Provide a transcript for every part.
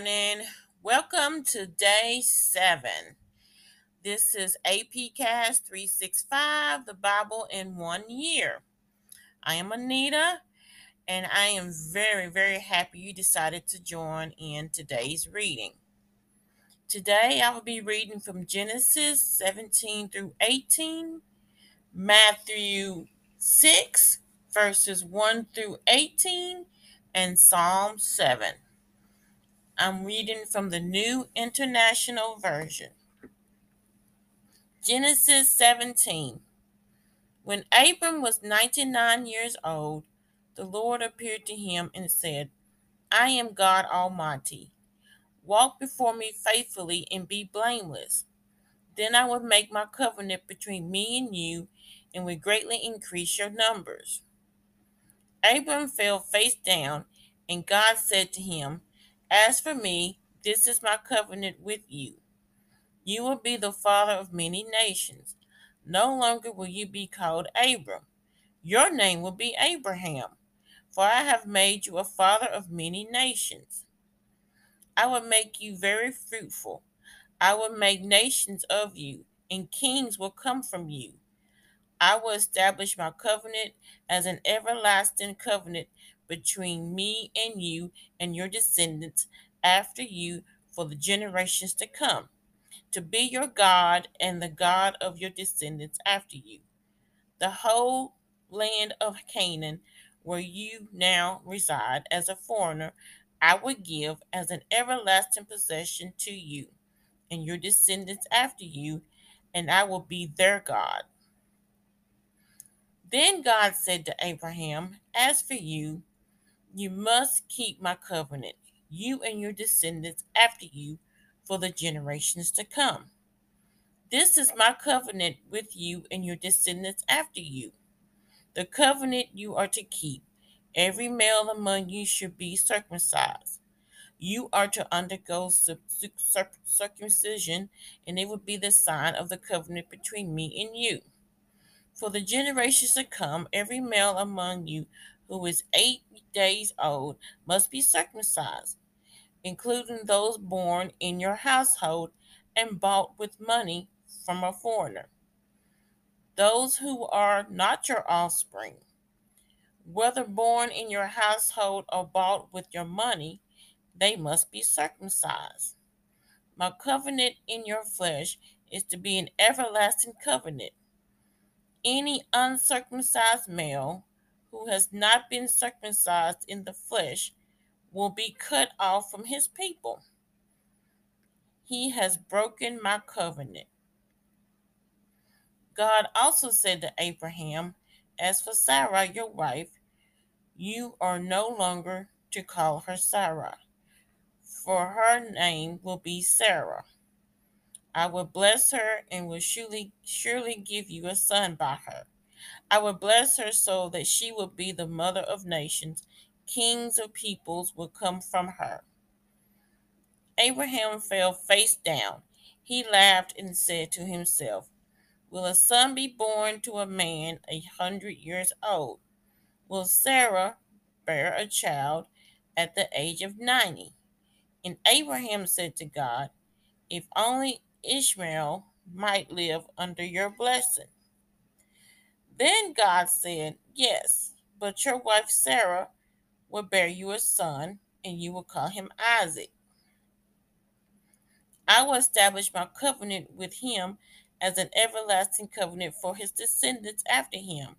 morning. Welcome to day seven. This is APCAST 365, the Bible in one year. I am Anita, and I am very, very happy you decided to join in today's reading. Today I will be reading from Genesis 17 through 18, Matthew 6, verses 1 through 18, and Psalm 7. I'm reading from the New International Version. Genesis 17. When Abram was 99 years old, the Lord appeared to him and said, I am God Almighty. Walk before me faithfully and be blameless. Then I will make my covenant between me and you and will greatly increase your numbers. Abram fell face down, and God said to him, as for me, this is my covenant with you. You will be the father of many nations. No longer will you be called Abram. Your name will be Abraham, for I have made you a father of many nations. I will make you very fruitful. I will make nations of you, and kings will come from you. I will establish my covenant as an everlasting covenant between me and you and your descendants after you for the generations to come, to be your God and the God of your descendants after you. The whole land of Canaan, where you now reside as a foreigner, I will give as an everlasting possession to you and your descendants after you, and I will be their God. Then God said to Abraham, As for you, you must keep my covenant, you and your descendants after you, for the generations to come. This is my covenant with you and your descendants after you. The covenant you are to keep. Every male among you should be circumcised. You are to undergo circumcision, and it will be the sign of the covenant between me and you. For the generations to come, every male among you who is eight days old must be circumcised, including those born in your household and bought with money from a foreigner. Those who are not your offspring, whether born in your household or bought with your money, they must be circumcised. My covenant in your flesh is to be an everlasting covenant. Any uncircumcised male who has not been circumcised in the flesh will be cut off from his people. He has broken my covenant. God also said to Abraham, As for Sarai, your wife, you are no longer to call her Sarai, for her name will be Sarah. I will bless her and will surely surely give you a son by her. I will bless her so that she will be the mother of nations. Kings of peoples will come from her. Abraham fell face down. He laughed and said to himself, Will a son be born to a man a hundred years old? Will Sarah bear a child at the age of ninety? And Abraham said to God, If only Ishmael might live under your blessing. Then God said, Yes, but your wife Sarah will bear you a son, and you will call him Isaac. I will establish my covenant with him as an everlasting covenant for his descendants after him.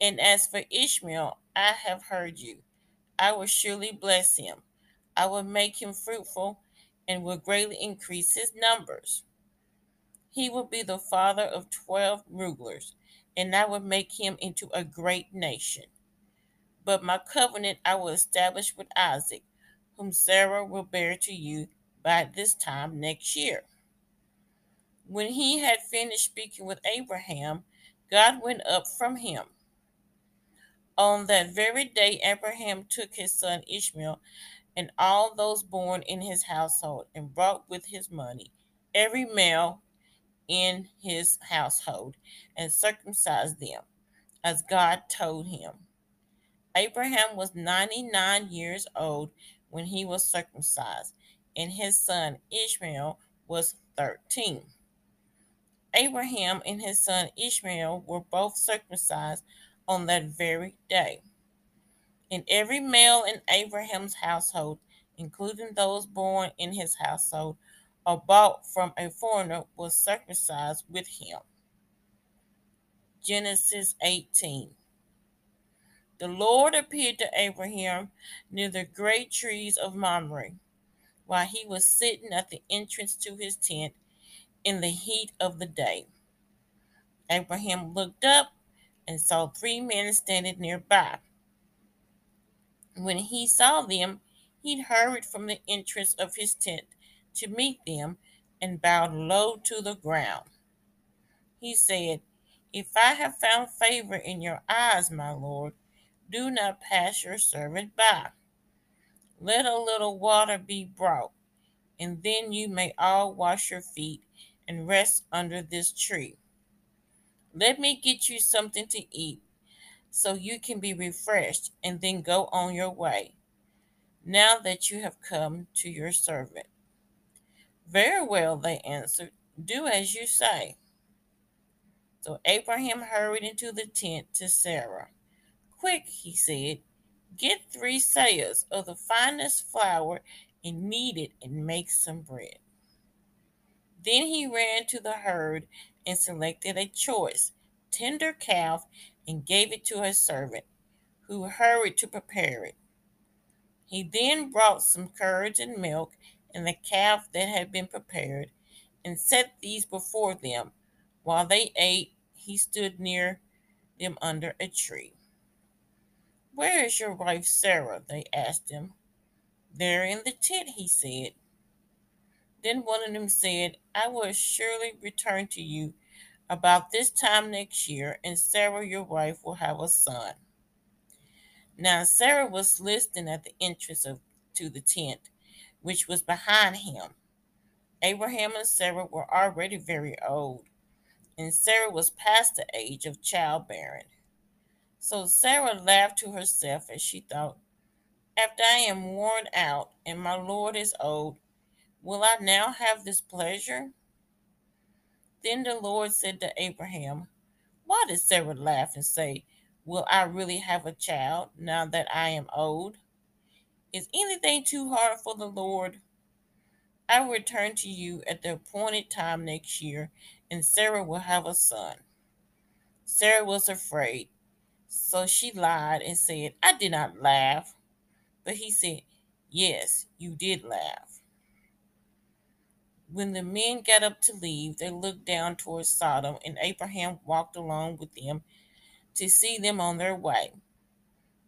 And as for Ishmael, I have heard you. I will surely bless him. I will make him fruitful and will greatly increase his numbers. He will be the father of twelve rulers and I will make him into a great nation. But my covenant I will establish with Isaac, whom Sarah will bear to you by this time next year. When he had finished speaking with Abraham, God went up from him. On that very day, Abraham took his son Ishmael and all those born in his household and brought with his money every male in his household and circumcised them, as God told him. Abraham was 99 years old when he was circumcised, and his son Ishmael was 13. Abraham and his son Ishmael were both circumcised on that very day. And every male in Abraham's household, including those born in his household or bought from a foreigner, was circumcised with him. Genesis 18. The Lord appeared to Abraham near the great trees of Mamre, while he was sitting at the entrance to his tent in the heat of the day. Abraham looked up and saw three men standing nearby. When he saw them, he hurried from the entrance of his tent to meet them and bowed low to the ground. He said, If I have found favor in your eyes, my Lord, do not pass your servant by. Let a little water be brought, and then you may all wash your feet and rest under this tree. Let me get you something to eat so you can be refreshed and then go on your way, now that you have come to your servant. Very well, they answered. Do as you say. So Abraham hurried into the tent to Sarah. Quick, he said, get three seahs of the finest flour and knead it and make some bread. Then he ran to the herd and selected a choice, tender calf and gave it to his servant, who hurried to prepare it. He then brought some curds and milk and the calf that had been prepared, and set these before them. While they ate, he stood near them under a tree. Where is your wife Sarah? They asked him. There in the tent, he said. Then one of them said, I will surely return to you about this time next year, and Sarah, your wife, will have a son. Now Sarah was listening at the entrance of to the tent, which was behind him. Abraham and Sarah were already very old, and Sarah was past the age of childbearing. So Sarah laughed to herself as she thought, After I am worn out and my Lord is old, will I now have this pleasure? Then the Lord said to Abraham, Why did Sarah laugh and say, Will I really have a child now that I am old? Is anything too hard for the Lord? I will return to you at the appointed time next year, and Sarah will have a son. Sarah was afraid, so she lied and said, I did not laugh. But he said, Yes, you did laugh. When the men got up to leave, they looked down towards Sodom, and Abraham walked along with them to see them on their way.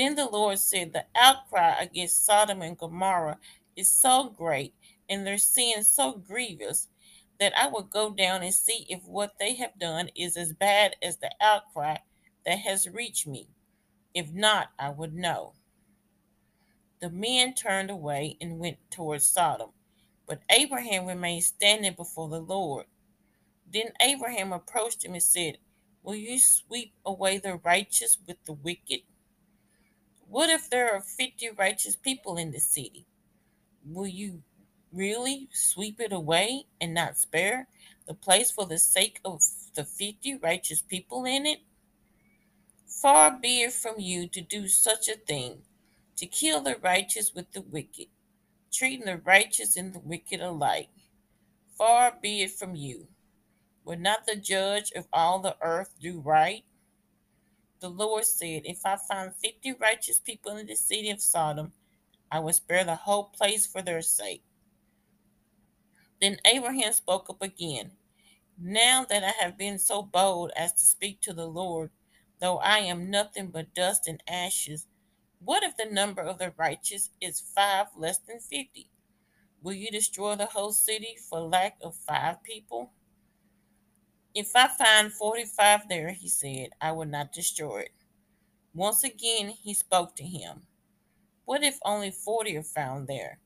Then the Lord said, The outcry against Sodom and Gomorrah is so great and their sin so grievous that I will go down and see if what they have done is as bad as the outcry that has reached me. If not, I would know. The men turned away and went towards Sodom, but Abraham remained standing before the Lord. Then Abraham approached him and said, Will you sweep away the righteous with the wicked? What if there are 50 righteous people in the city? Will you really sweep it away and not spare the place for the sake of the 50 righteous people in it? Far be it from you to do such a thing, to kill the righteous with the wicked, treating the righteous and the wicked alike. Far be it from you. Would not the judge of all the earth do right? The Lord said, If I find fifty righteous people in the city of Sodom, I will spare the whole place for their sake. Then Abraham spoke up again. Now that I have been so bold as to speak to the Lord, though I am nothing but dust and ashes, what if the number of the righteous is five less than fifty? Will you destroy the whole city for lack of five people? If I find 45 there, he said, I will not destroy it. Once again, he spoke to him. What if only 40 are found there?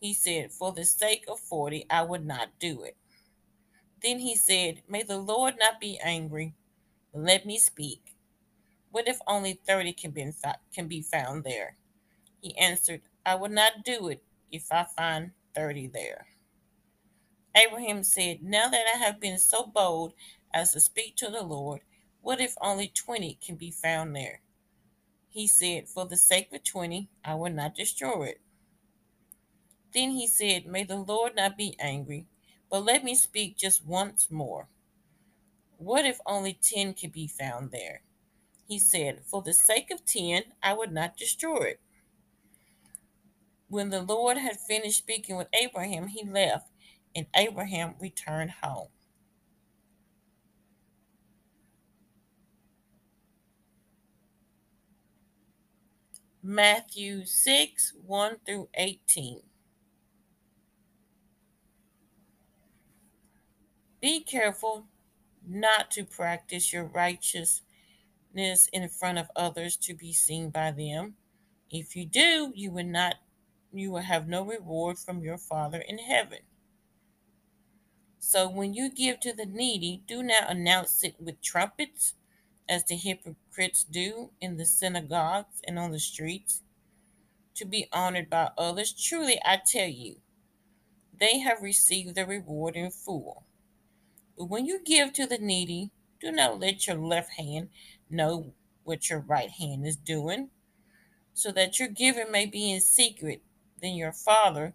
He said, For the sake of 40, I would not do it. Then he said, May the Lord not be angry, let me speak. What if only 30 can be, can be found there? He answered, I will not do it if I find 30 there. Abraham said, Now that I have been so bold as to speak to the Lord, what if only 20 can be found there? He said, For the sake of 20, I will not destroy it. Then he said, May the Lord not be angry, but let me speak just once more. What if only 10 can be found there? He said, For the sake of 10, I would not destroy it. When the Lord had finished speaking with Abraham, he left, and Abraham returned home. Matthew 6 1 through 18. Be careful not to practice your righteousness in front of others to be seen by them. If you do, you will not you will have no reward from your Father in heaven. So when you give to the needy, do not announce it with trumpets, as the hypocrites do in the synagogues and on the streets, to be honored by others. Truly, I tell you, they have received their reward in full. But when you give to the needy, do not let your left hand know what your right hand is doing, so that your giving may be in secret. Then your Father,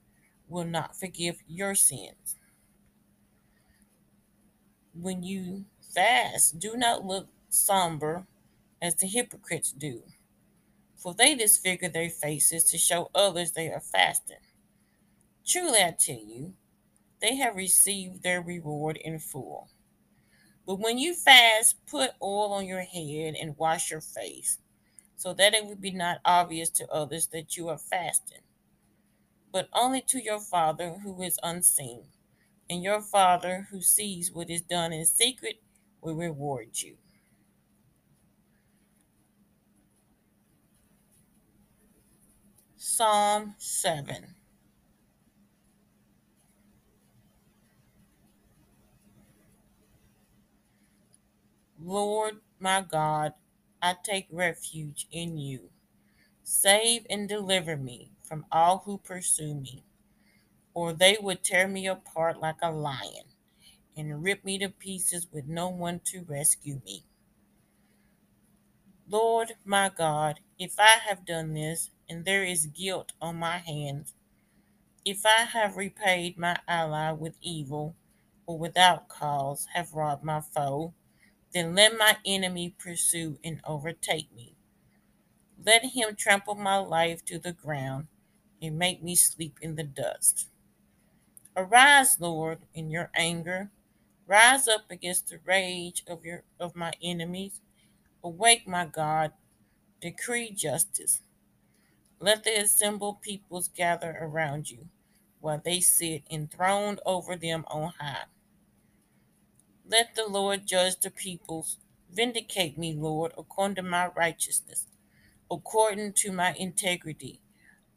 will not forgive your sins. When you fast, do not look somber as the hypocrites do, for they disfigure their faces to show others they are fasting. Truly, I tell you, they have received their reward in full. But when you fast, put oil on your head and wash your face, so that it will be not obvious to others that you are fasting, but only to your Father who is unseen. And your Father who sees what is done in secret will reward you. Psalm 7 Lord my God, I take refuge in you. Save and deliver me from all who pursue me, or they would tear me apart like a lion and rip me to pieces with no one to rescue me. Lord my God, if I have done this, and there is guilt on my hands, if I have repaid my ally with evil, or without cause have robbed my foe, then let my enemy pursue and overtake me. Let him trample my life to the ground and make me sleep in the dust. Arise, Lord, in your anger. Rise up against the rage of your of my enemies. Awake, my God, decree justice. Let the assembled peoples gather around you, while they sit enthroned over them on high. Let the Lord judge the peoples. Vindicate me, Lord, according to my righteousness, according to my integrity.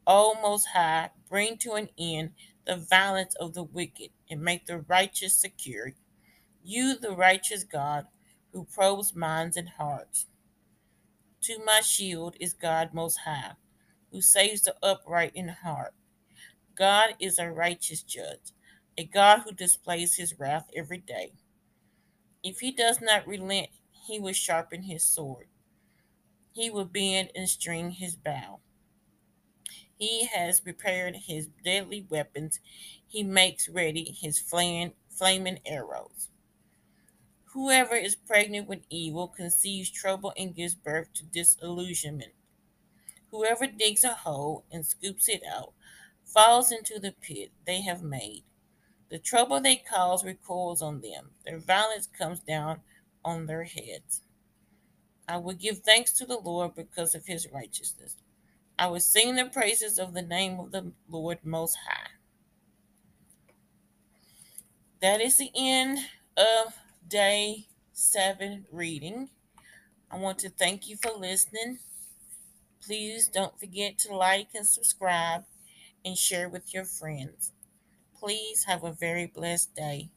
O Most High, bring to an end the violence of the wicked, and make the righteous secure. You, the righteous God, who probes minds and hearts. To my shield is God Most High, who saves the upright in heart. God is a righteous judge, a God who displays his wrath every day. If he does not relent, he will sharpen his sword. He will bend and string his bow. He has prepared his deadly weapons. He makes ready his flaming, arrows. Whoever is pregnant with evil conceives trouble and gives birth to disillusionment. Whoever digs a hole and scoops it out falls into the pit they have made. The trouble they cause recoils on them. Their violence comes down on their heads. I will give thanks to the Lord because of his righteousness. I will sing the praises of the name of the Lord Most High. That is the end of day seven reading. I want to thank you for listening. Please don't forget to like and subscribe and share with your friends. Please have a very blessed day.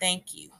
Thank you.